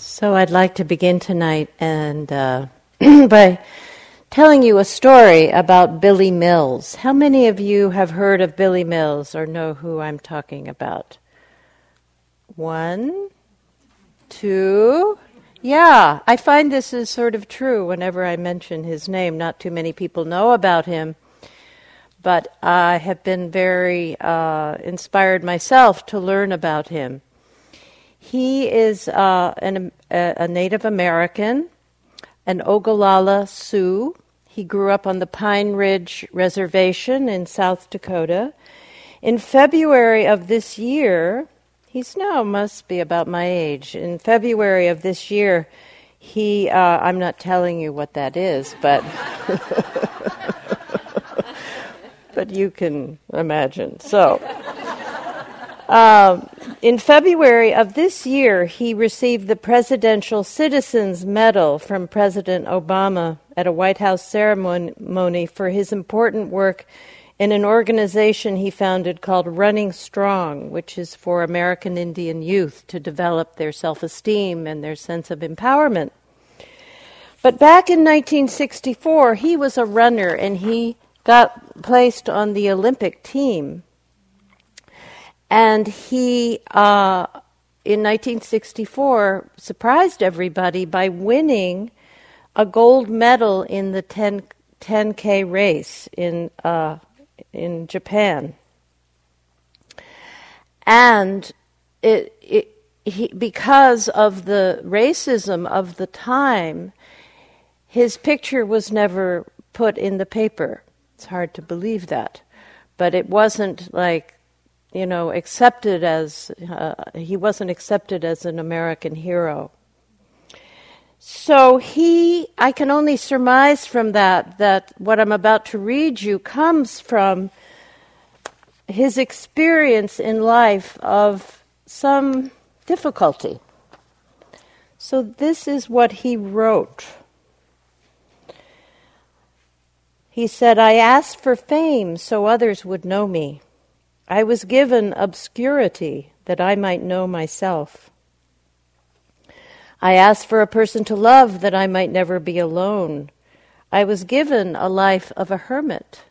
So I'd like to begin tonight and uh, by telling you a story about Billy Mills. How many of you have heard of Billy Mills or know who I'm talking about? One, two. Yeah, I find this is sort of true whenever I mention his name. Not too many people know about him, but I have been very uh, inspired myself to learn about him. He is uh, an, a Native American, an Oglala Sioux. He grew up on the Pine Ridge Reservation in South Dakota. In February of this year, he's now must be about my age. In February of this year, he, uh, I'm not telling you what that is, but. but you can imagine. So, um, in February of this year, he received the Presidential Citizens Medal from President Obama at a White House ceremony for his important work in an organization he founded called Running Strong, which is for American Indian youth to develop their self esteem and their sense of empowerment. But back in 1964, he was a runner and he got placed on the Olympic team. And he, uh, in 1964, surprised everybody by winning a gold medal in the 10, 10K race in, uh, in Japan. And it, it, he, because of the racism of the time, his picture was never put in the paper. It's hard to believe that. But it wasn't like you know, accepted as, uh, he wasn't accepted as an American hero. So he, I can only surmise from that that what I'm about to read you comes from his experience in life of some difficulty. So this is what he wrote. He said, I asked for fame so others would know me. I was given obscurity that I might know myself. I asked for a person to love that I might never be alone. I was given a life of a hermit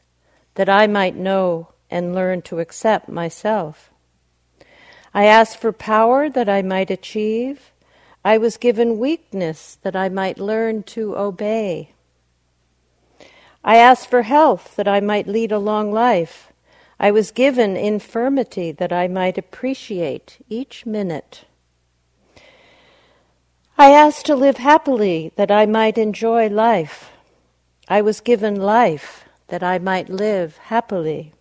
that I might know and learn to accept myself. I asked for power that I might achieve. I was given weakness that I might learn to obey. I asked for health that I might lead a long life. I was given infirmity that I might appreciate each minute. I asked to live happily that I might enjoy life. I was given life that I might live happily.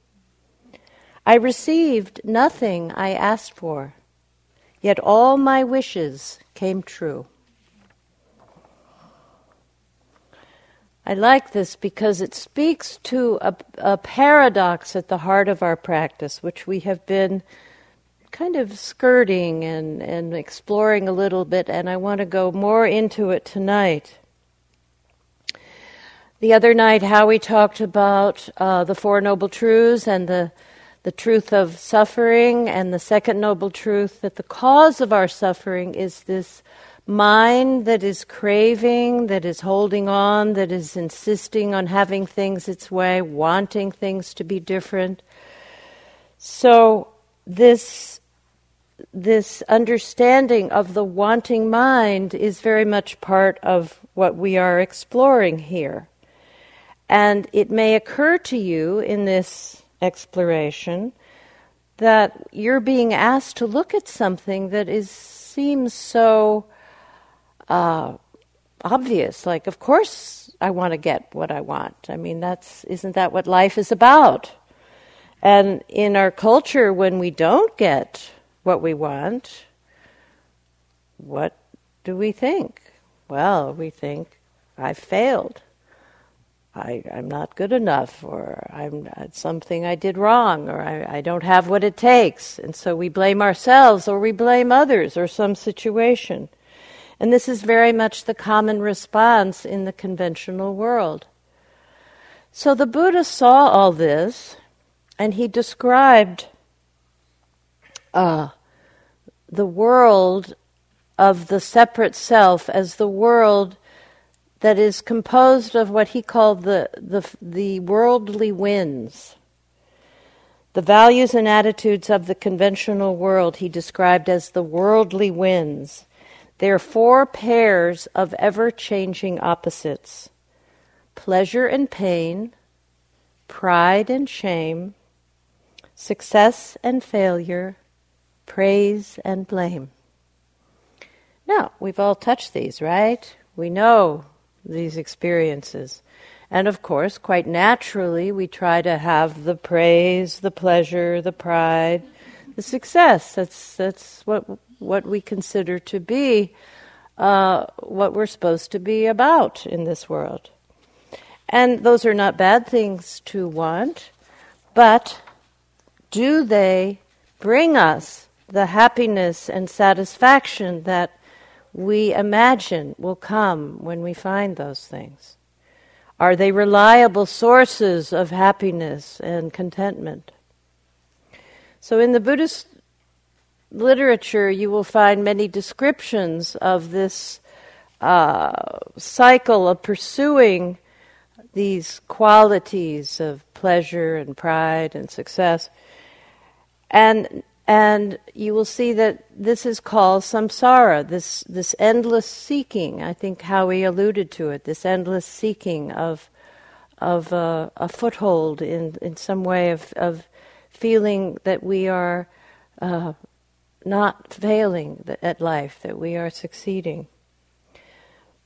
I received nothing I asked for, yet all my wishes came true. I like this because it speaks to a, a, paradox at the heart of our practice, which we have been kind of skirting and, and exploring a little bit, and I want to go more into it tonight. The other night, Howie talked about uh, the Four Noble Truths and the, the truth of suffering, and the second noble truth that the cause of our suffering is this mind that is craving, that is holding on, that is insisting on having things its way, wanting things to be different. So this this understanding of the wanting mind is very much part of what we are exploring here. And it may occur to you in this exploration that you're being asked to look at something that is seems so uh, obvious. Like, of course, I want to get what I want. I mean, that's isn't that what life is about? And in our culture, when we don't get what we want, what do we think? Well, we think I've failed. I, am not good enough, or I'm something I did wrong, or I, I don't have what it takes, and so we blame ourselves, or we blame others, or some situation. And this is very much the common response in the conventional world. So the Buddha saw all this and he described uh, the world of the separate self as the world that is composed of what he called the, the, the worldly winds. The values and attitudes of the conventional world he described as the worldly winds. They are four pairs of ever changing opposites pleasure and pain, pride and shame, success and failure, praise and blame. Now, we've all touched these, right? We know these experiences. And of course, quite naturally, we try to have the praise, the pleasure, the pride, the success. That's, that's what, what we consider to be uh, what we're supposed to be about in this world. And those are not bad things to want, but do they bring us the happiness and satisfaction that we imagine will come when we find those things? Are they reliable sources of happiness and contentment? So, in the Buddhist literature, you will find many descriptions of this uh, cycle of pursuing these qualities of pleasure and pride and success. And and you will see that this is called samsara, this this endless seeking. I think Howie alluded to it. This endless seeking of of uh, a foothold in in some way of of feeling that we are uh, not failing at life, that we are succeeding.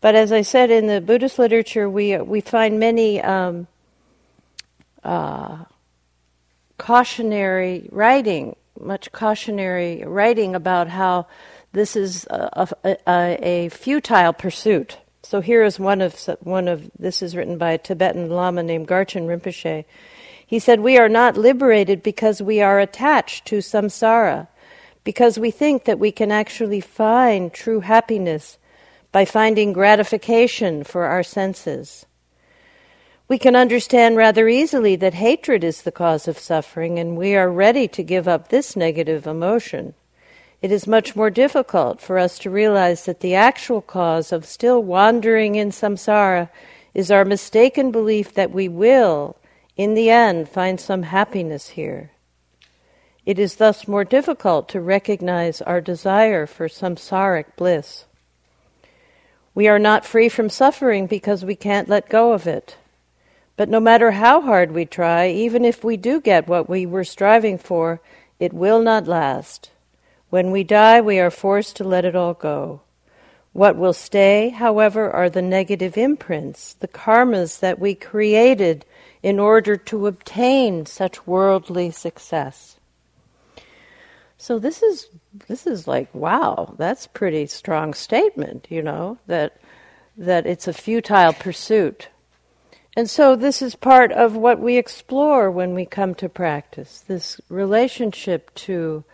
But as I said in the Buddhist literature, we we find many um, uh, cautionary writing much cautionary writing about how this is a, a, a, futile pursuit. So here is one of one of this is written by a Tibetan Lama named Garchen Rinpoche. He said, "We are not liberated because we are attached to samsara, because we think that we can actually find true happiness by finding gratification for our senses." We can understand rather easily that hatred is the cause of suffering, and we are ready to give up this negative emotion. It is much more difficult for us to realize that the actual cause of still wandering in samsara is our mistaken belief that we will, in the end, find some happiness here. It is thus more difficult to recognize our desire for samsaric bliss. We are not free from suffering because we can't let go of it. But no matter how hard we try, even if we do get what we were striving for, it will not last. When we die, we are forced to let it all go. What will stay, however, are the negative imprints, the karmas that we created in order to obtain such worldly success. So this is this is like wow, that's pretty strong statement, you know, that that it's a futile pursuit. And so, this is part of what we explore when we come to practice this relationship to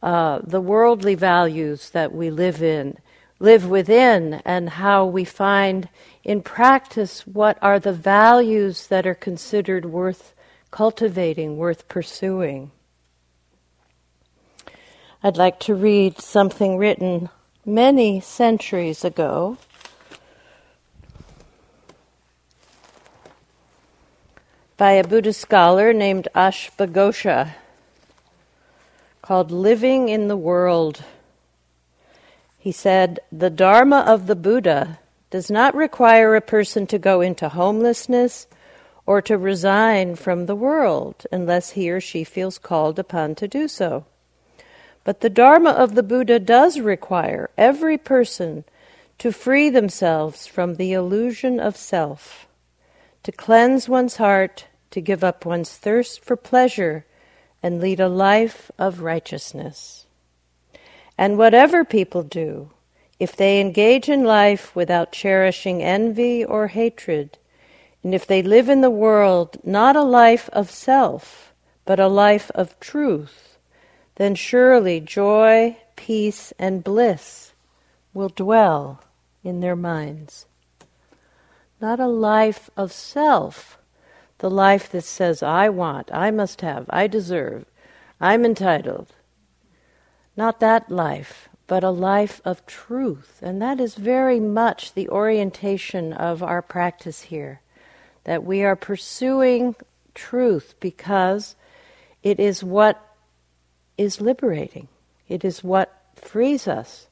uh, the worldly values that we live in, live within, and how we find in practice what are the values that are considered worth cultivating, worth pursuing. I'd like to read something written many centuries ago by a Buddhist scholar named Ashvaghosha called Living in the World. He said, The Dharma of the Buddha does not require a person to go into homelessness or to resign from the world unless he or she feels called upon to do so. But the Dharma of the Buddha does require every person to free themselves from the illusion of self to cleanse one's heart, to give up one's thirst for pleasure, and lead a life of righteousness. And whatever people do, if they engage in life without cherishing envy or hatred, and if they live in the world not a life of self, but a life of truth, then surely joy, peace, and bliss will dwell in their minds not a life of self, the life that says, I want, I must have, I deserve, I'm entitled. Not that life, but a life of truth. And that is very much the orientation of our practice here. That we are pursuing truth because it is what is liberating. It is what frees us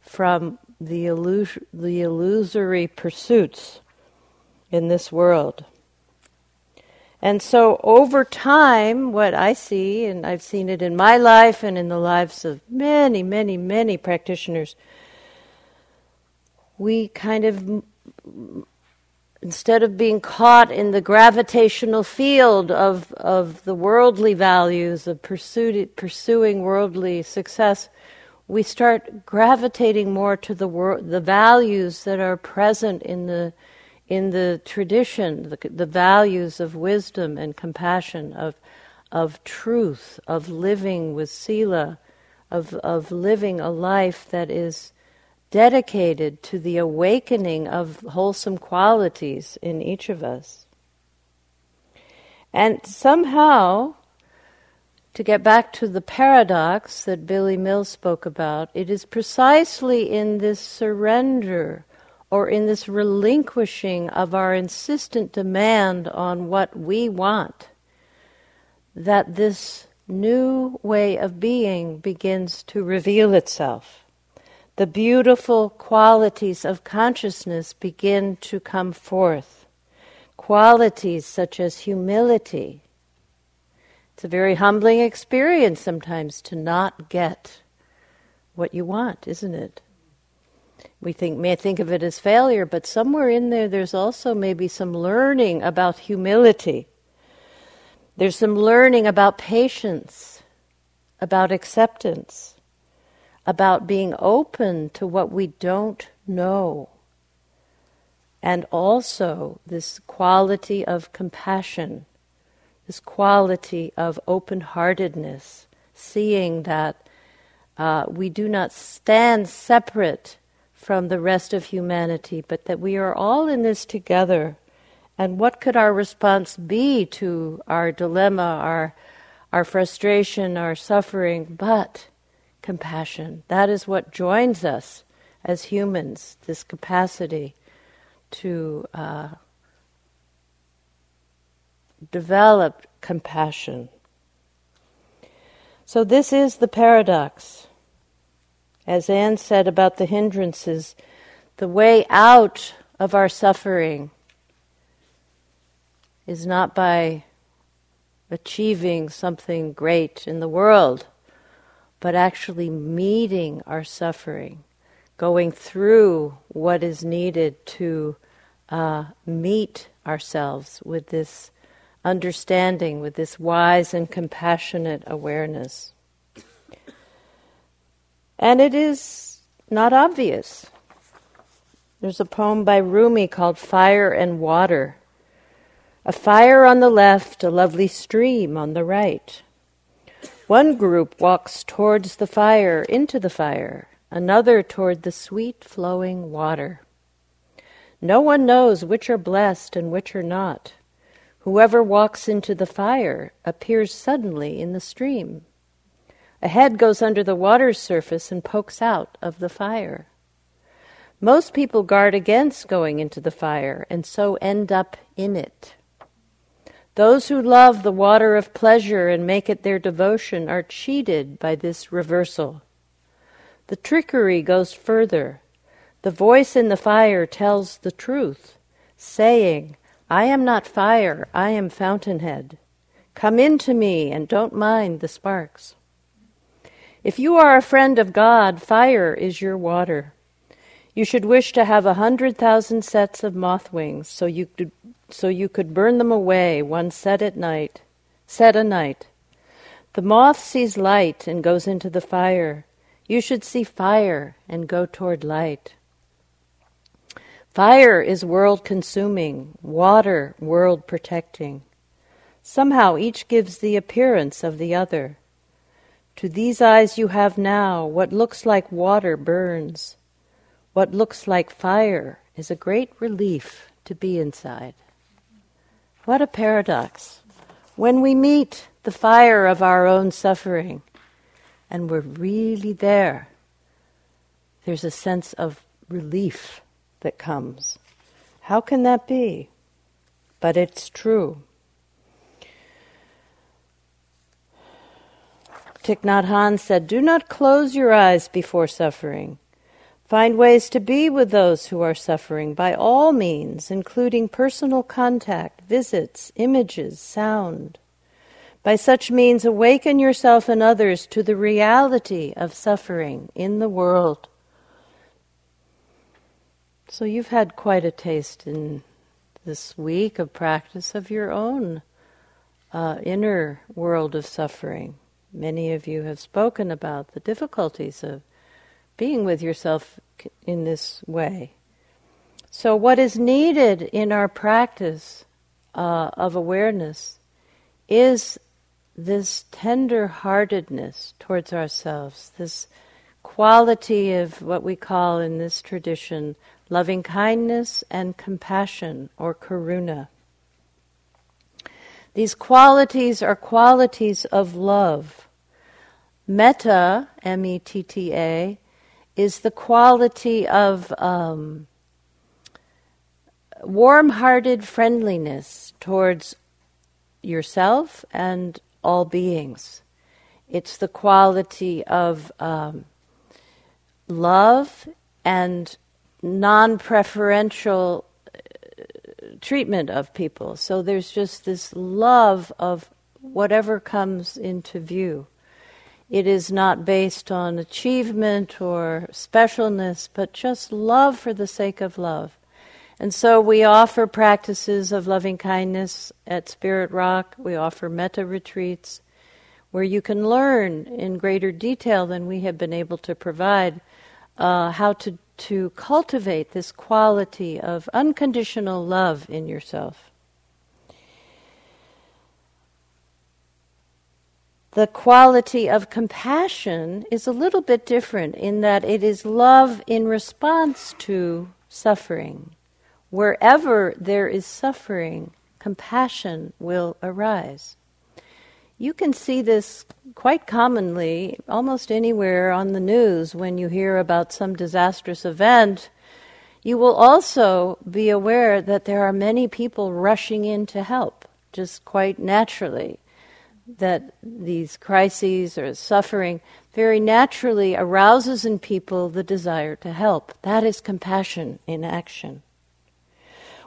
from the, illus- the illusory pursuits in this world. And so over time, what I see, and I've seen it in my life and in the lives of many, many, many practitioners, we kind of, instead of being caught in the gravitational field of, of the worldly values, of pursued, pursuing worldly success, we start gravitating more to the, wor- the values that are present in the in the tradition, the, the values of wisdom and compassion, of, of truth, of living with sila, of, of living a life that is dedicated to the awakening of wholesome qualities in each of us. And somehow, to get back to the paradox that Billy Mills spoke about, it is precisely in this surrender or in this relinquishing of our insistent demand on what we want, that this new way of being begins to reveal itself. The beautiful qualities of consciousness begin to come forth. Qualities such as humility. It's a very humbling experience sometimes to not get what you want, isn't it? we think may think of it as failure, but somewhere in there, there's also maybe some learning about humility. There's some learning about patience, about acceptance, about being open to what we don't know, and also this quality of compassion, this quality of open heartedness, seeing that uh, we do not stand separate from the rest of humanity, but that we are all in this together. And what could our response be to our dilemma, our, our frustration, our suffering, but compassion? That is what joins us as humans, this capacity to uh, develop compassion. So, this is the paradox. As Anne said about the hindrances, the way out of our suffering is not by achieving something great in the world, but actually meeting our suffering, going through what is needed to uh, meet ourselves with this understanding, with this wise and compassionate awareness. And it is not obvious. There's a poem by Rumi called Fire and Water. A fire on the left, a lovely stream on the right. One group walks towards the fire, into the fire, another toward the sweet flowing water. No one knows which are blessed and which are not. Whoever walks into the fire appears suddenly in the stream. A head goes under the water's surface and pokes out of the fire. Most people guard against going into the fire and so end up in it. Those who love the water of pleasure and make it their devotion are cheated by this reversal. The trickery goes further. The voice in the fire tells the truth, saying, I am not fire, I am fountainhead. Come into me and don't mind the sparks. If you are a friend of God, fire is your water. You should wish to have a hundred thousand sets of moth wings, so you could, so you could burn them away one set at night, set a night. The moth sees light and goes into the fire. You should see fire and go toward light. Fire is world consuming, water world protecting. Somehow each gives the appearance of the other. To these eyes you have now, what looks like water burns. What looks like fire is a great relief to be inside. What a paradox. When we meet the fire of our own suffering and we're really there, there's a sense of relief that comes. How can that be? But it's true. Thich Nhat Hanh said, Do not close your eyes before suffering. Find ways to be with those who are suffering by all means, including personal contact, visits, images, sound. By such means, awaken yourself and others to the reality of suffering in the world. So, you've had quite a taste in this week of practice of your own uh, inner world of suffering. Many of you have spoken about the difficulties of being with yourself in this way. So, what is needed in our practice uh, of awareness is this tender heartedness towards ourselves, this quality of what we call in this tradition loving kindness and compassion or karuna. These qualities are qualities of love. Metta, M E T T A, is the quality of um, warm hearted friendliness towards yourself and all beings. It's the quality of um, love and non preferential uh, treatment of people. So there's just this love of whatever comes into view. It is not based on achievement or specialness, but just love for the sake of love. And so we offer practices of loving kindness at Spirit Rock. We offer metta retreats where you can learn in greater detail than we have been able to provide uh, how to, to cultivate this quality of unconditional love in yourself. The quality of compassion is a little bit different in that it is love in response to suffering. Wherever there is suffering, compassion will arise. You can see this quite commonly almost anywhere on the news when you hear about some disastrous event. You will also be aware that there are many people rushing in to help, just quite naturally. That these crises or suffering very naturally arouses in people the desire to help. That is compassion in action.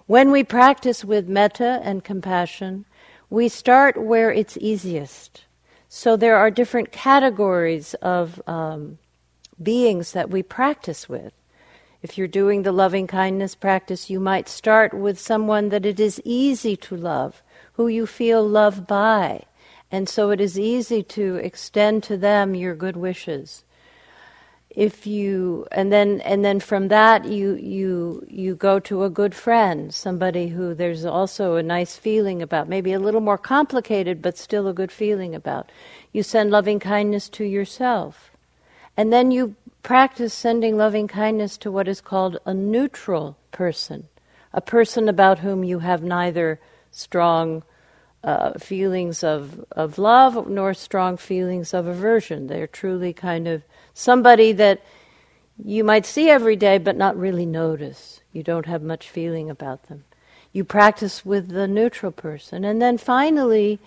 When we practice with metta and compassion, we start where it's easiest. So there are different categories of um, beings that we practice with. If you're doing the loving kindness practice, you might start with someone that it is easy to love, who you feel loved by. And so it is easy to extend to them your good wishes. If you and then and then from that you you you go to a good friend somebody who there's also a nice feeling about maybe a little more complicated but still a good feeling about. You send loving kindness to yourself. And then you practice sending loving kindness to what is called a neutral person a person about whom you have neither strong uh, feelings of, of love nor strong feelings of aversion. They're truly kind of somebody that you might see every day but not really notice. You don't have much feeling about them. You practice with the neutral person. And then finally,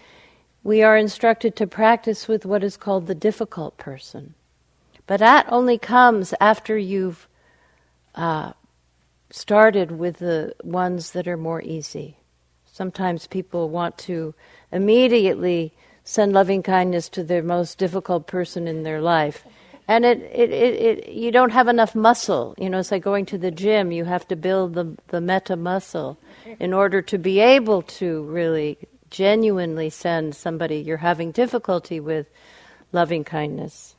we are instructed to practice with what is called the difficult person. But that only comes after you've uh, started with the ones that are more easy. Sometimes people want to immediately send loving kindness to their most difficult person in their life. And it, it, it, it, you don't have enough muscle. You know, it's like going to the gym. You have to build the, the metta muscle in order to be able to really genuinely send somebody you're having difficulty with loving kindness.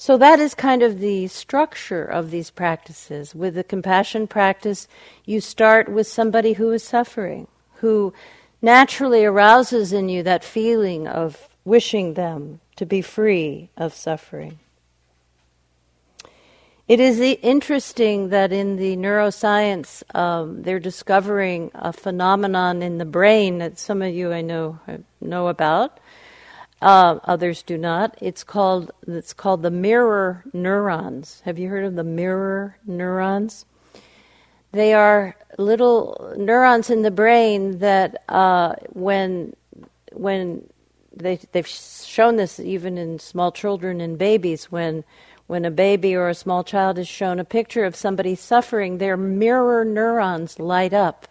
So that is kind of the structure of these practices. With the compassion practice, you start with somebody who is suffering, who naturally arouses in you that feeling of wishing them to be free of suffering. It is interesting that in the neuroscience, um, they're discovering a phenomenon in the brain that some of you I know know about, Uh, others do not. It's called it's called the mirror neurons. Have you heard of the mirror neurons? They are little neurons in the brain that uh, when when they they've shown this even in small children and babies when when a baby or a small child is shown a picture of somebody suffering, their mirror neurons light up,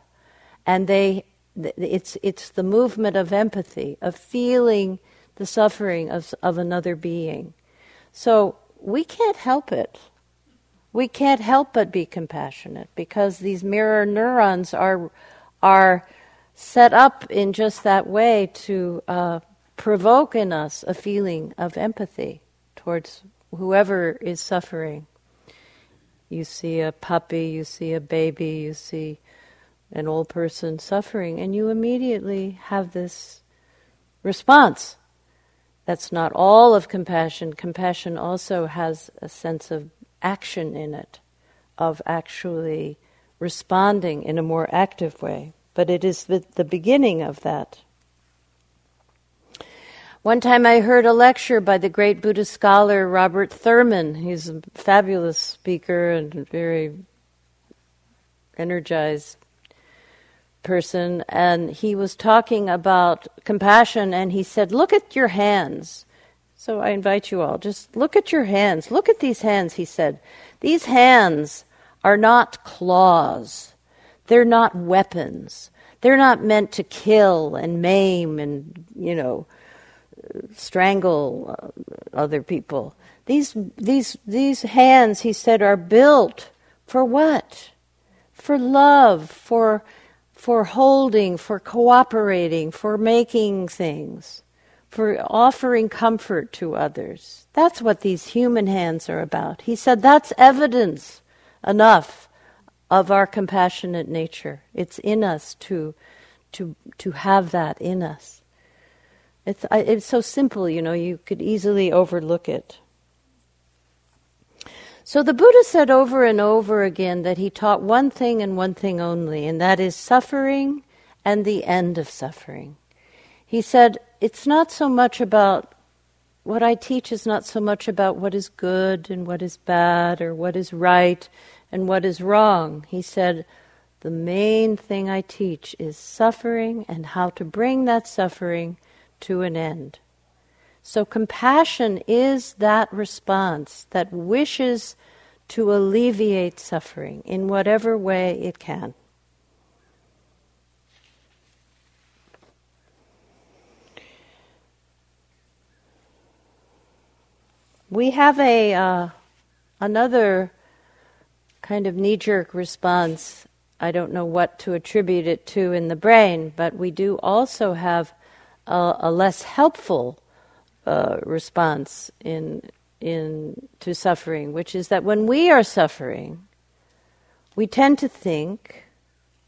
and they it's it's the movement of empathy of feeling the suffering of, of another being. So we can't help it. We can't help but be compassionate because these mirror neurons are, are set up in just that way to uh, provoke in us a feeling of empathy towards whoever is suffering. You see a puppy, you see a baby, you see an old person suffering, and you immediately have this response that's not all of compassion. Compassion also has a sense of action in it, of actually responding in a more active way. But it is the, beginning of that. One time I heard a lecture by the great Buddhist scholar Robert Thurman. He's a fabulous speaker and very energized person and he was talking about compassion and he said, Look at your hands. So I invite you all, just look at your hands. Look at these hands, he said. These hands are not claws, they're not weapons. They're not meant to kill and maim and, you know, strangle uh, other people. These, these, these hands, he said, are built for what? For love, for for holding, for cooperating, for making things, for offering comfort to others. That's what these human hands are about. He said that's evidence enough of our compassionate nature. It's in us to, to, to have that in us. It's, it's so simple, you know, you could easily overlook it. So the Buddha said over and over again that he taught one thing and one thing only, and that is suffering and the end of suffering. He said, It's not so much about what I teach is not so much about what is good and what is bad or what is right and what is wrong. He said, The main thing I teach is suffering and how to bring that suffering to an end. So compassion is that response that wishes to alleviate suffering in whatever way it can. We have a uh, another kind of knee-jerk response. I don't know what to attribute it to in the brain, but we do also have a, a less helpful uh, response in in to suffering, which is that when we are suffering, we tend to think,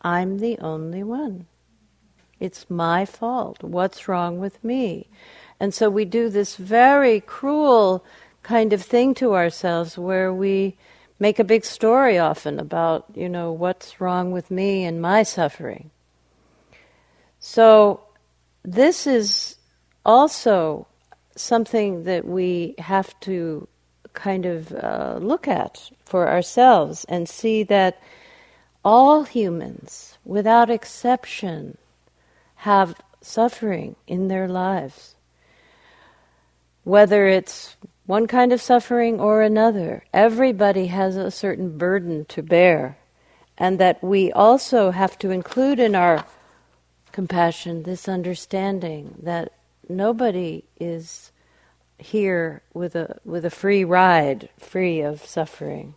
"I'm the only one. It's my fault. What's wrong with me?" And so we do this very cruel kind of thing to ourselves where we make a big story often about, you know, what's wrong with me and my suffering. So this is also something that we have to kind of uh, look at for ourselves and see that all humans, without exception, have suffering in their lives. Whether it's one kind of suffering or another, everybody has a certain burden to bear, and that we also have to include in our compassion this understanding that nobody is here with a with a free ride, free of suffering.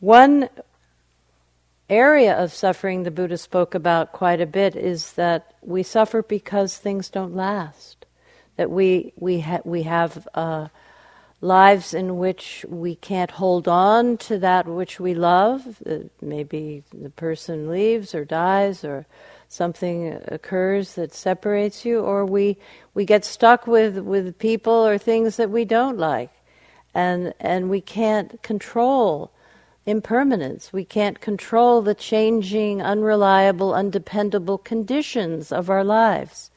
One area of suffering the Buddha spoke about quite a bit is that we suffer because things don't last. That we we ha- we have uh, lives in which we can't hold on to that which we love. Uh, maybe the person leaves or dies or something occurs that separates you, or we, we get stuck with, with people or things that we don't like. And, and we can't control impermanence. We can't control the changing, unreliable, undependable conditions of our lives.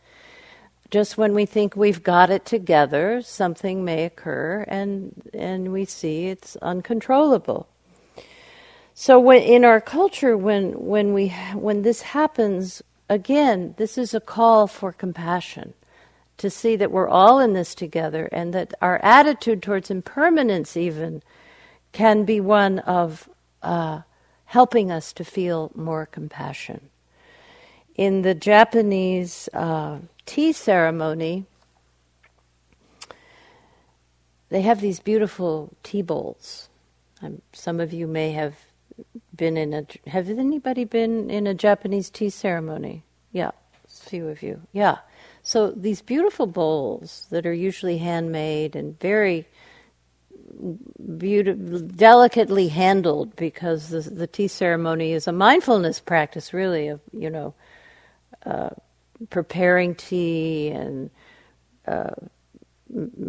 just when we think we've got it together, something may occur, and and we see it's uncontrollable. So when, in our culture, when when we when this happens again, this is a call for compassion to see that we're all in this together, and that our attitude towards impermanence even can be one of uh, helping us to feel more compassion. In the Japanese uh, tea ceremony, they have these beautiful tea bowls. Um, some of you may have been in a. Have anybody been in a Japanese tea ceremony? Yeah, a few of you. Yeah. So these beautiful bowls that are usually handmade and very beautiful, delicately handled because the, the, tea ceremony is a mindfulness practice, really, of, you know, uh, preparing tea and uh,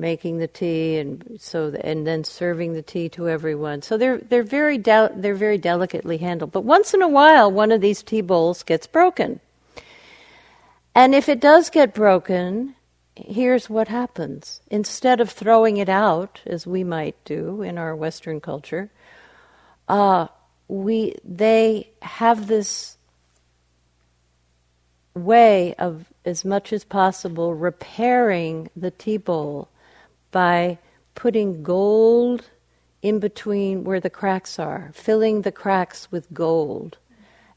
making the tea and so and then serving the tea to everyone. So they're they're very de- they're very delicately handled. But once in a while, one of these tea bowls gets broken. And if it does get broken, here's what happens. Instead of throwing it out, as we might do in our Western culture, uh, we they have this way of, as much as possible, repairing the tea bowl by putting gold in between where the cracks are, filling the cracks with gold.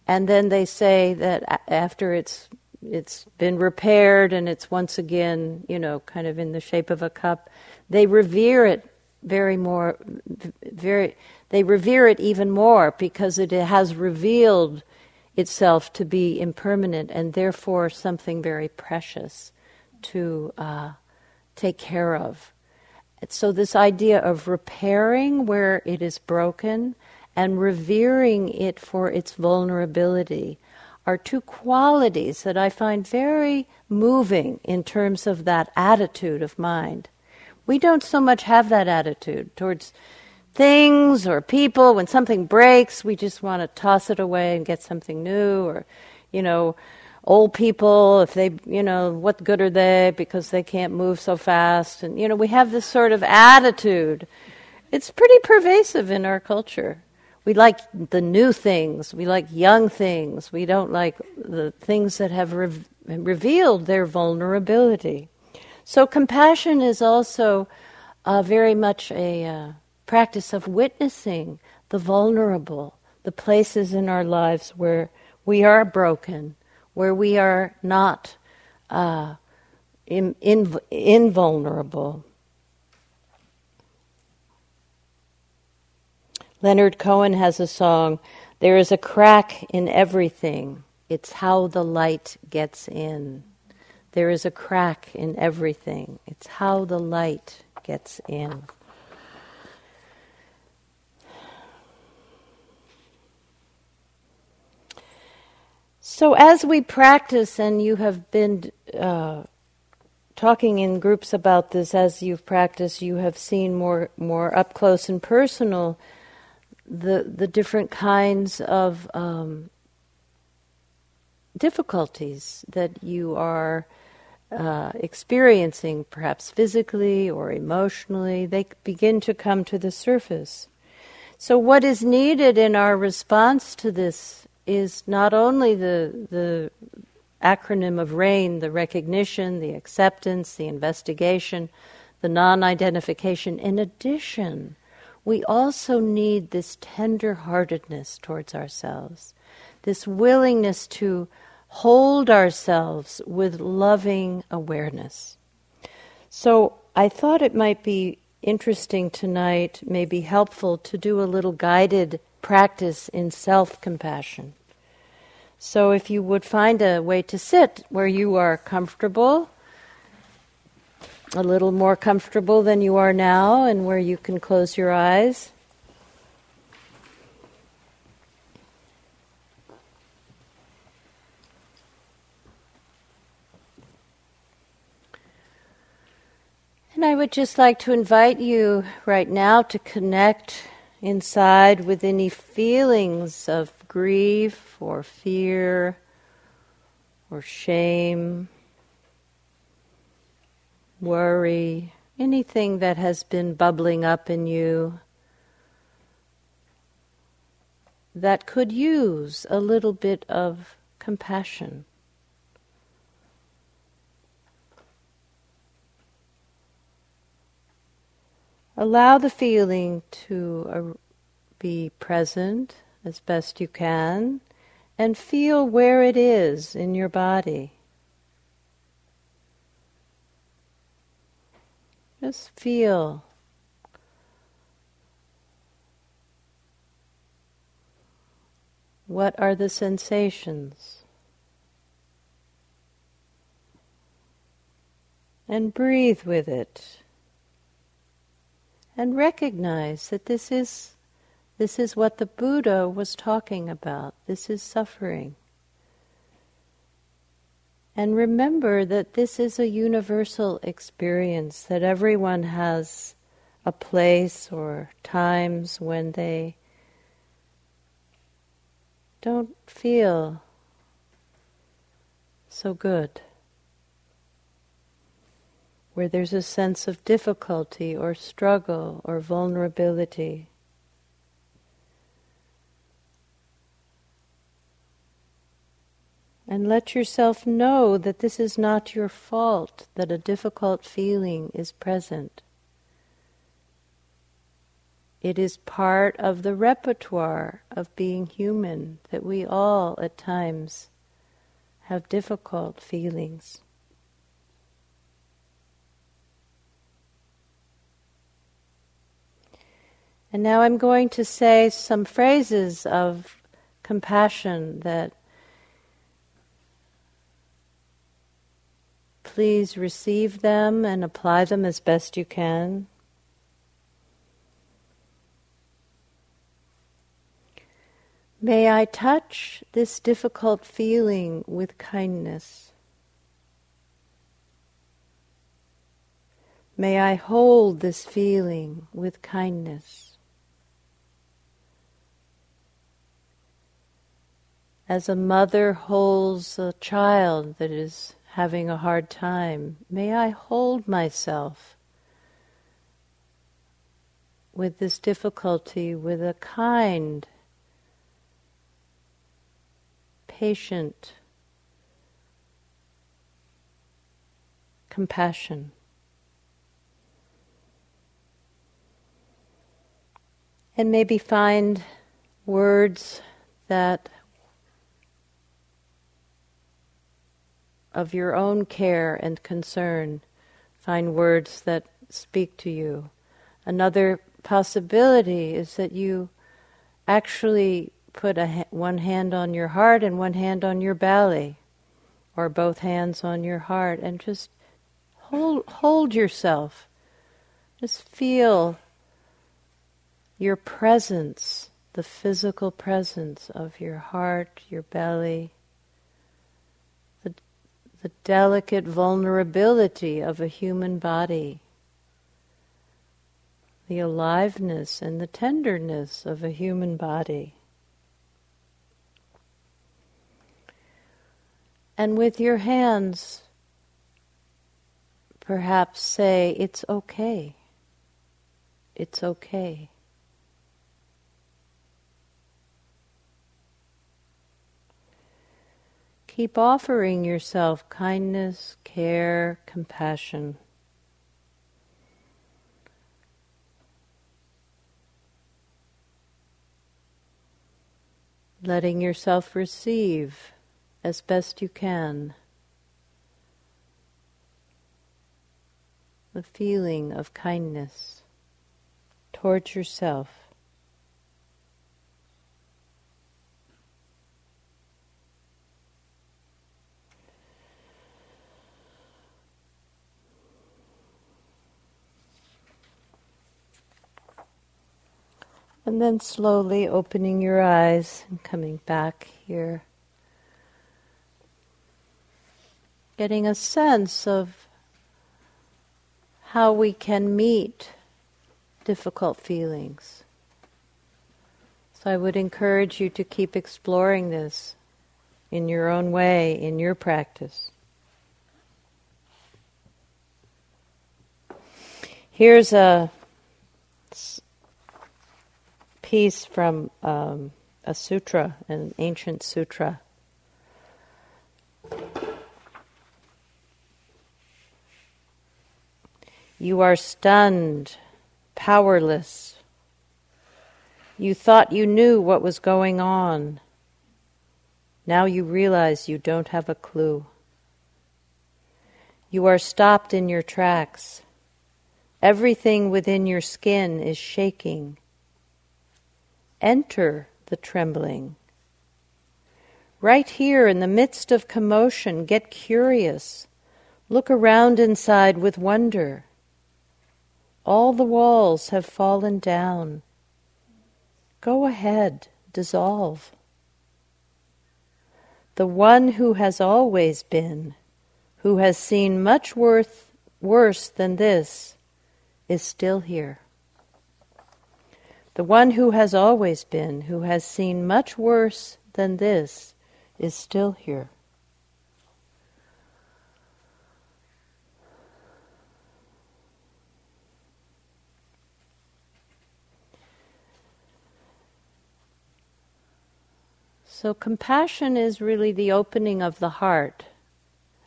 And then they say that after it's it's been repaired and it's once again, you know, kind of in the shape of a cup. They revere it very more, very. They revere it even more because it has revealed itself to be impermanent and therefore something very precious to uh, take care of. So this idea of repairing where it is broken and revering it for its vulnerability are two qualities that I find very moving in terms of that attitude of mind. We don't so much have that attitude towards things or people. When something breaks, we just want to toss it away and get something new. Or, you know, old people, if they, you know, what good are they because they can't move so fast? And, you know, we have this sort of attitude. It's pretty pervasive in our culture. We like the new things. We like young things. We don't like the things that have re- revealed their vulnerability. So, compassion is also uh, very much a uh, practice of witnessing the vulnerable, the places in our lives where we are broken, where we are not uh, in, in, invulnerable. Leonard Cohen has a song, There is a crack in everything. It's how the light gets in. There is a crack in everything. It's how the light gets in. So, as we practice, and you have been uh, talking in groups about this as you've practiced, you have seen more, more up close and personal the the different kinds of um, difficulties that you are uh, experiencing, perhaps physically or emotionally, they begin to come to the surface. So, what is needed in our response to this is not only the the acronym of RAIN, the recognition, the acceptance, the investigation, the non-identification. In addition, we also need this tender heartedness towards ourselves, this willingness to hold ourselves with loving awareness. So I thought it might be interesting tonight, maybe helpful to do a little guided practice in self compassion. So if you would find a way to sit where you are comfortable, a little more comfortable than you are now and where you can close your eyes. And I would just like to invite you right now to connect inside with any feelings of grief or fear or shame worry, anything that has been bubbling up in you that could use a little bit of compassion. Allow the feeling to uh, be present as best you can and feel where it is in your body. Just feel. What are the sensations? And breathe with it. And recognize that this is this is what the Buddha was talking about. This is suffering. And remember that this is a universal experience, that everyone has a place or times when they don't feel so good, where there's a sense of difficulty or struggle or vulnerability. And let yourself know that this is not your fault that a difficult feeling is present. It is part of the repertoire of being human that we all at times have difficult feelings. And now I'm going to say some phrases of compassion that Please receive them and apply them as best you can. May I touch this difficult feeling with kindness. May I hold this feeling with kindness. As a mother holds a child that is having a hard time, may I hold myself with this difficulty with a kind, patient compassion. And maybe find words that of your own care and concern, find words that speak to you. Another possibility is that you actually put one hand on your heart and one hand on your belly, or both hands on your heart, and just hold hold yourself. Just feel your presence, the physical presence of your heart, your belly, the delicate vulnerability of a human body, the aliveness and the tenderness of a human body. And with your hands, perhaps say, It's okay. It's okay. Keep offering yourself kindness, care, compassion. Letting yourself receive as best you can the feeling of kindness towards yourself. And then slowly opening your eyes and coming back here. Getting a sense of how we can meet difficult feelings. So I would encourage you to keep exploring this in your own way, in your practice. Here's a piece from um, a sutra, an ancient sutra. You are stunned, powerless. You thought you knew what was going on. Now you realize you don't have a clue. You are stopped in your tracks. Everything within your skin is shaking. Enter the trembling. Right here in the midst of commotion, get curious. Look around inside with wonder. All the walls have fallen down. Go ahead, dissolve. The one who has always been, who has seen much worth, worse than this, is still here. The one who has always been, who has seen much worse than this, is still here. So, compassion is really the opening of the heart,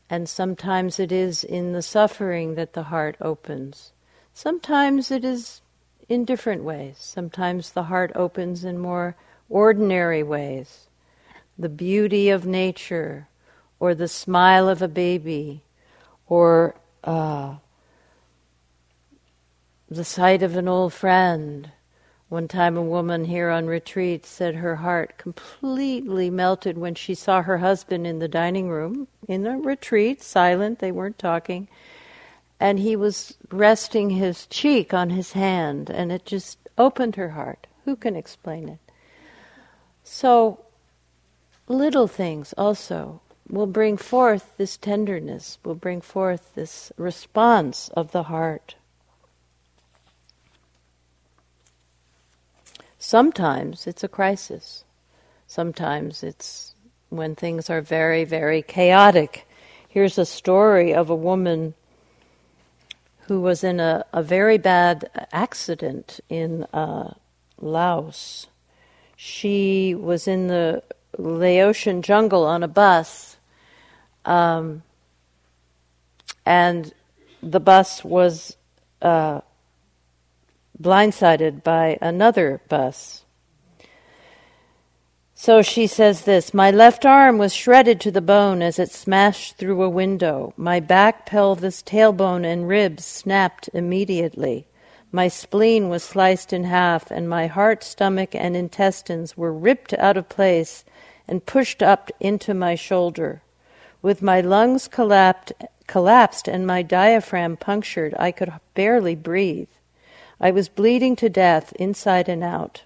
and sometimes it is in the suffering that the heart opens. Sometimes it is in different ways. Sometimes the heart opens in more ordinary ways. The beauty of nature, or the smile of a baby, or uh, the sight of an old friend, one time, a woman here on retreat said her heart completely melted when she saw her husband in the dining room in the retreat, silent, they weren't talking, and he was resting his cheek on his hand, and it just opened her heart. Who can explain it? So, little things also will bring forth this tenderness, will bring forth this response of the heart. Sometimes it's a crisis. Sometimes it's when things are very, very chaotic. Here's a story of a woman who was in a, a very bad accident in uh, Laos. She was in the Laotian jungle on a bus, um, and the bus was uh, blindsided by another bus. So she says this My left arm was shredded to the bone as it smashed through a window. My back, pelvis, tailbone, and ribs snapped immediately. My spleen was sliced in half, and my heart, stomach, and intestines were ripped out of place and pushed up into my shoulder. With my lungs collapsed, collapsed and my diaphragm punctured, I could barely breathe. I was bleeding to death inside and out,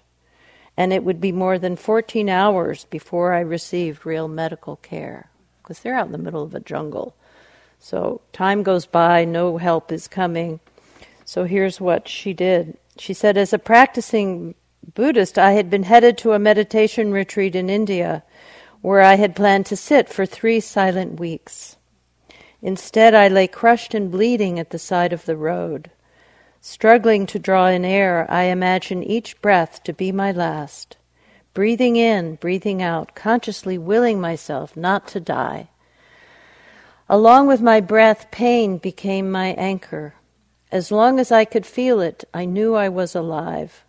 and it would be more than 14 hours before I received real medical care because they're out in the middle of a jungle. So time goes by, no help is coming. So here's what she did. She said, as a practicing Buddhist, I had been headed to a meditation retreat in India where I had planned to sit for three silent weeks. Instead, I lay crushed and bleeding at the side of the road. Struggling to draw in air, I imagine each breath to be my last. Breathing in, breathing out, consciously willing myself not to die. Along with my breath, pain became my anchor. As long as I could feel it, I knew I was alive.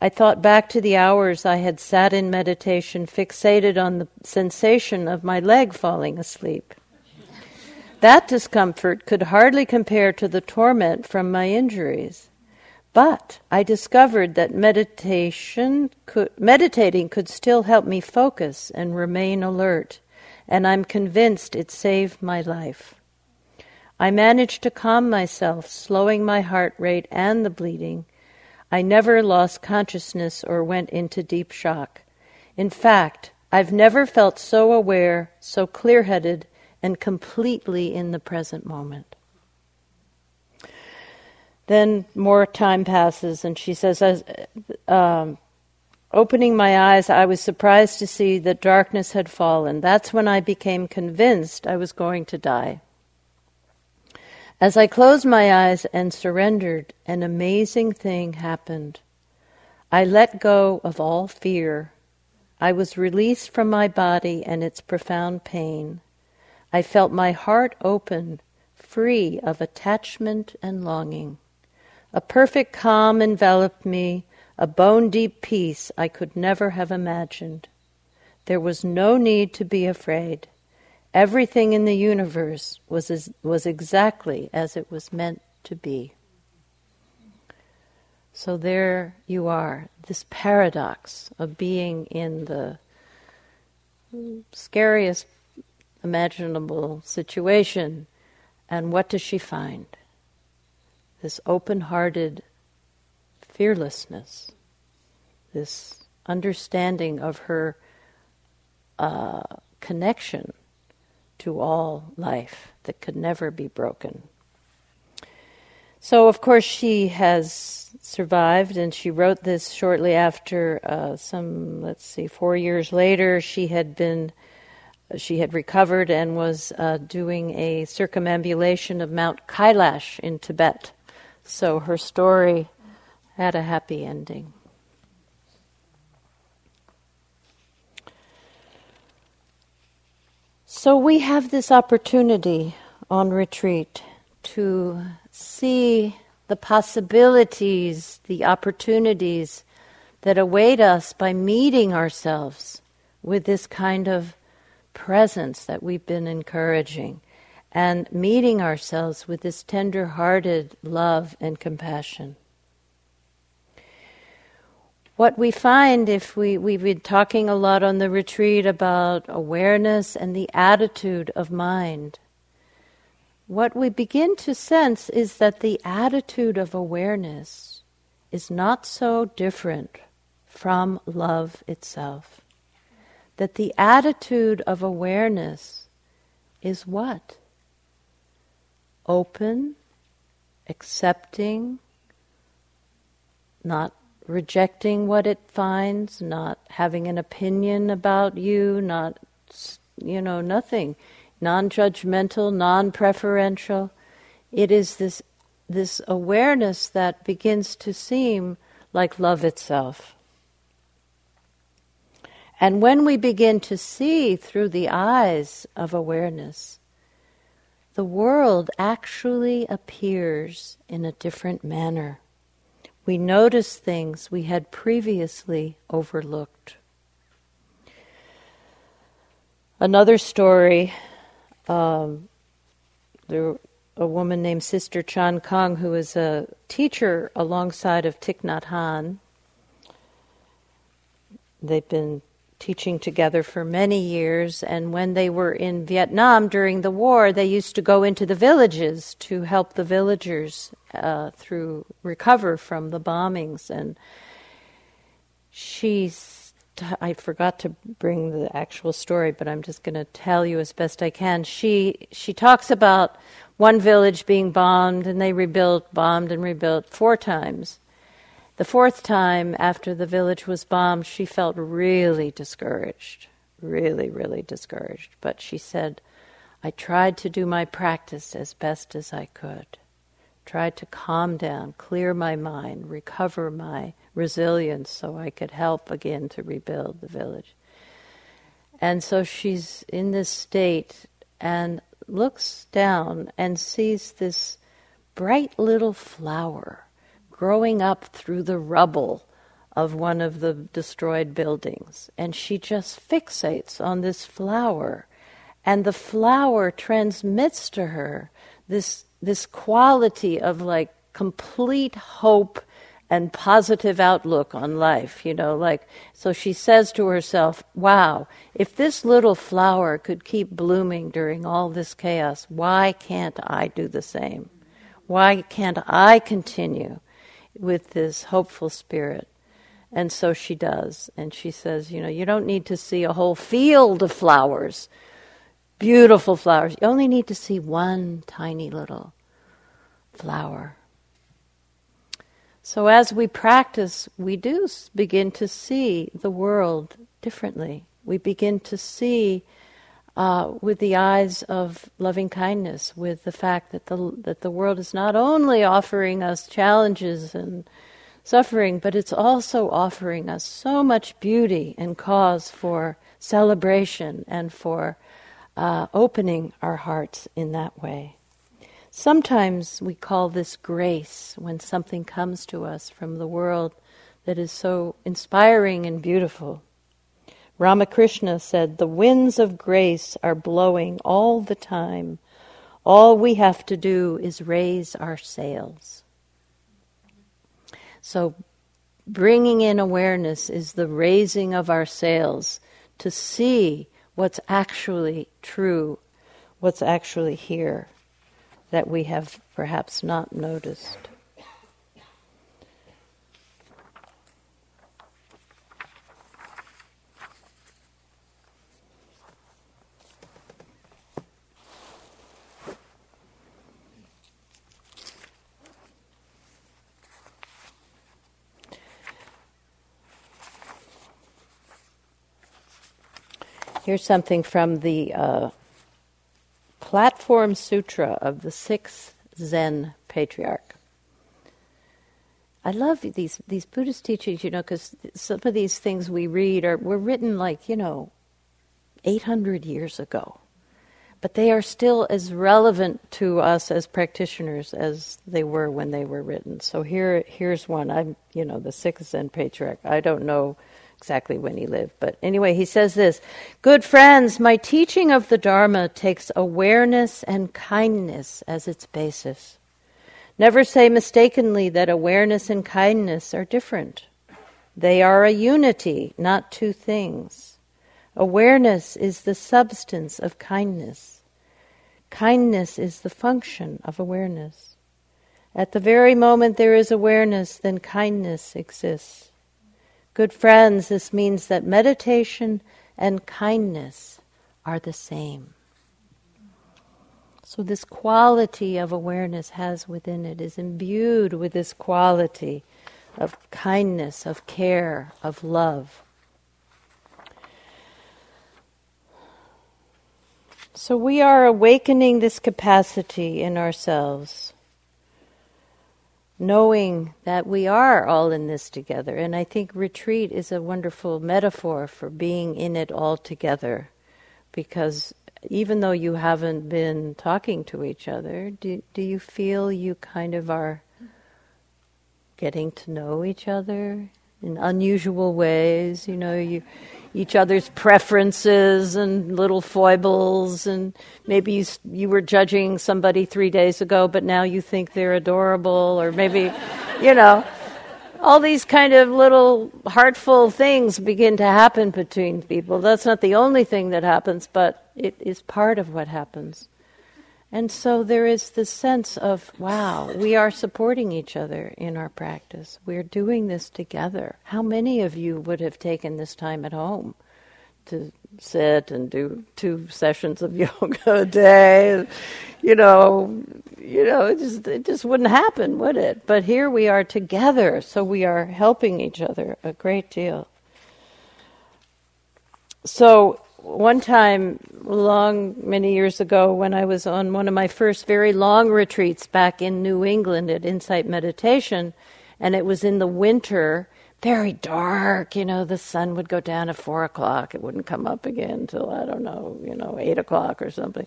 I thought back to the hours I had sat in meditation, fixated on the sensation of my leg falling asleep. That discomfort could hardly compare to the torment from my injuries. But I discovered that meditation could, meditating could still help me focus and remain alert, and I'm convinced it saved my life. I managed to calm myself, slowing my heart rate and the bleeding. I never lost consciousness or went into deep shock. In fact, I've never felt so aware, so clear headed, and completely in the present moment. Then more time passes, and she says, as, um, Opening my eyes, I was surprised to see that darkness had fallen. That's when I became convinced I was going to die. As I closed my eyes and surrendered, an amazing thing happened. I let go of all fear. I was released from my body and its profound pain. I felt my heart open, free of attachment and longing. A perfect calm enveloped me, a bone deep peace I could never have imagined. There was no need to be afraid. Everything in the universe was, as, was exactly as it was meant to be. So there you are, this paradox of being in the scariest imaginable situation. And what does she find? This open hearted fearlessness, this understanding of her uh, connection to all life that could never be broken. So, of course, she has survived, and she wrote this shortly after uh, some, let's see, four years later. She had been, she had recovered and was uh, doing a circumambulation of Mount Kailash in Tibet. So her story had a happy ending. So we have this opportunity on retreat to see the possibilities, the opportunities that await us by meeting ourselves with this kind of presence that we've been encouraging and meeting ourselves with this tender hearted love and compassion. What we find if we, we've been talking a lot on the retreat about awareness and the attitude of mind. What we begin to sense is that the attitude of awareness is not so different from love itself. That the attitude of awareness is what? Open, accepting, not rejecting what it finds, not having an opinion about you, not, you know, nothing, non judgmental, non preferential. It is this, this awareness that begins to seem like love itself. And when we begin to see through the eyes of awareness, the world actually appears in a different manner we notice things we had previously overlooked. Another story um, there, a woman named Sister Chan Khong, who is a teacher alongside of Thich Nhat Hanh. They've been teaching together for many years, and when they were in Vietnam during the war, they used to go into the villages to help the villagers uh, through recover from the bombings. And she's, I forgot to bring the actual story, but I'm just going to tell you as best I can. She she talks about one village being bombed, and they rebuilt, bombed, and rebuilt four times. The fourth time after the village was bombed, she felt really discouraged, really, really discouraged. But she said, I tried to do my practice as best as I could, tried to calm down, clear my mind, recover my resilience so I could help again to rebuild the village. And so she's in this state and looks down and sees this bright little flower growing up through the rubble of one of the destroyed buildings. And she just fixates on this flower. And the flower transmits to her this, this quality of like complete hope and positive outlook on life, you know, like, so she says to herself, wow, if this little flower could keep blooming during all this chaos, why can't I do the same? Why can't I continue with this hopeful spirit. And so she does. And she says, you know, you don't need to see a whole field of flowers, beautiful flowers. You only need to see one tiny little flower. So as we practice, we do begin to see the world differently. We begin to see uh, with the eyes of loving kindness, with the fact that the that the world is not only offering us challenges and suffering, but it's also offering us so much beauty and cause for celebration and for uh, opening our hearts in that way. Sometimes we call this grace when something comes to us from the world that is so inspiring and beautiful. Ramakrishna said, The winds of grace are blowing all the time. All we have to do is raise our sails. So, bringing in awareness is the raising of our sails to see what's actually true, what's actually here that we have perhaps not noticed. Here's something from the uh, Platform Sutra of the sixth Zen patriarch. I love these these Buddhist teachings, you know, because some of these things we read are were written like you know, eight hundred years ago, but they are still as relevant to us as practitioners as they were when they were written. So here here's one. I'm you know the sixth Zen patriarch. I don't know exactly when he lived. But anyway, he says this Good friends, my teaching of the Dharma takes awareness and kindness as its basis. Never say mistakenly that awareness and kindness are different. They are a unity, not two things. Awareness is the substance of kindness. Kindness is the function of awareness. At the very moment there is awareness, then kindness exists. Good friends, this means that meditation and kindness are the same. So, this quality of awareness has within it, is imbued with this quality of kindness, of care, of love. So, we are awakening this capacity in ourselves knowing that we are all in this together. And I think retreat is a wonderful metaphor for being in it all together. Because even though you haven't been talking to each other, do, do you feel you kind of are getting to know each other in unusual ways? You know, you each other's preferences and little foibles and maybe you, you were judging somebody three days ago but now you think they're adorable or maybe you know all these kind of little heartful things begin to happen between people that's not the only thing that happens but it is part of what happens and so there is this sense of, wow, we are supporting each other in our practice. We're doing this together. How many of you would have taken this time at home to sit and do two sessions of yoga a day? You know, you know, it just it just wouldn't happen, would it? But here we are together, so we are helping each other a great deal. So one time, long, many years ago, when I was on one of my first very long retreats back in New England at Insight Meditation, and it was in the winter, very dark, you know, the sun would go down at four o'clock. It wouldn't come up again until, I don't know, you know, eight o'clock or something.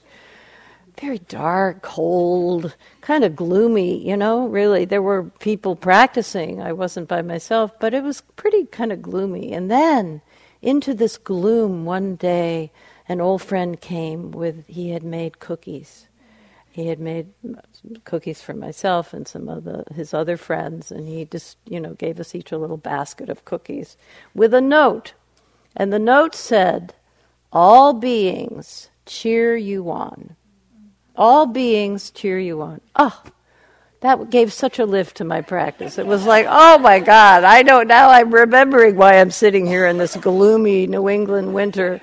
Very dark, cold, kind of gloomy, you know, really. There were people practicing. I wasn't by myself, but it was pretty kind of gloomy. And then, into this gloom one day an old friend came with he had made cookies. He had made cookies for myself and some of the, his other friends and he just you know gave us each a little basket of cookies with a note. And the note said all beings cheer you on. All beings cheer you on. Oh that gave such a lift to my practice. It was like, oh my God, I know now I'm remembering why I'm sitting here in this gloomy New England winter.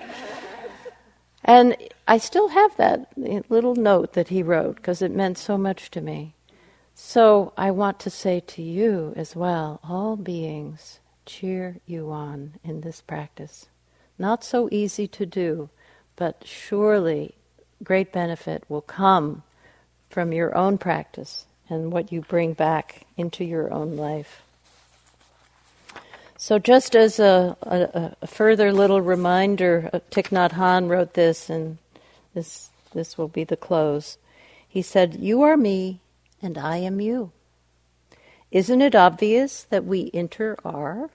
And I still have that little note that he wrote because it meant so much to me. So I want to say to you as well all beings cheer you on in this practice. Not so easy to do, but surely great benefit will come from your own practice and what you bring back into your own life. So, just as a, a, a further little reminder, uh, Thich Nhat wrote this, and this, this will be the close. He said, You are me, and I am you. Isn't it obvious that we inter are?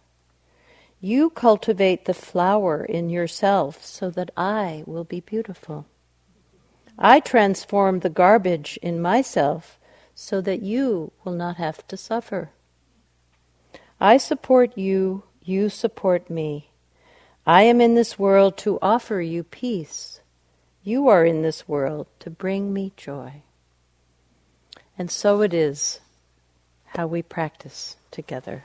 You cultivate the flower in yourself so that I will be beautiful. I transform the garbage in myself so that you will not have to suffer. I support you, you support me. I am in this world to offer you peace. You are in this world to bring me joy. And so it is how we practice together.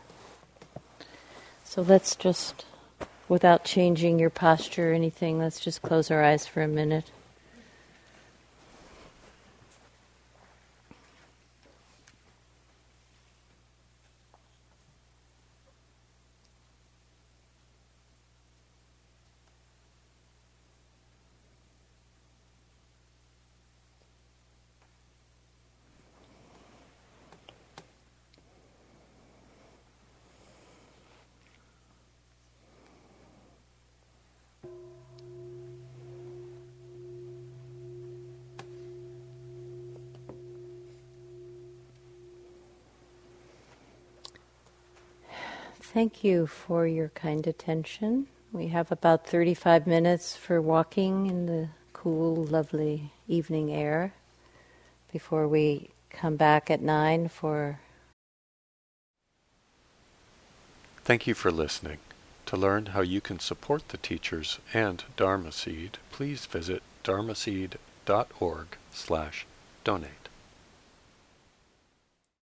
So let's just, without changing your posture or anything, let's just close our eyes for a minute. Thank you for your kind attention. We have about 35 minutes for walking in the cool, lovely evening air before we come back at 9 for. Thank you for listening. To learn how you can support the teachers and Dharma Seed, please visit dharmaseed.org slash donate.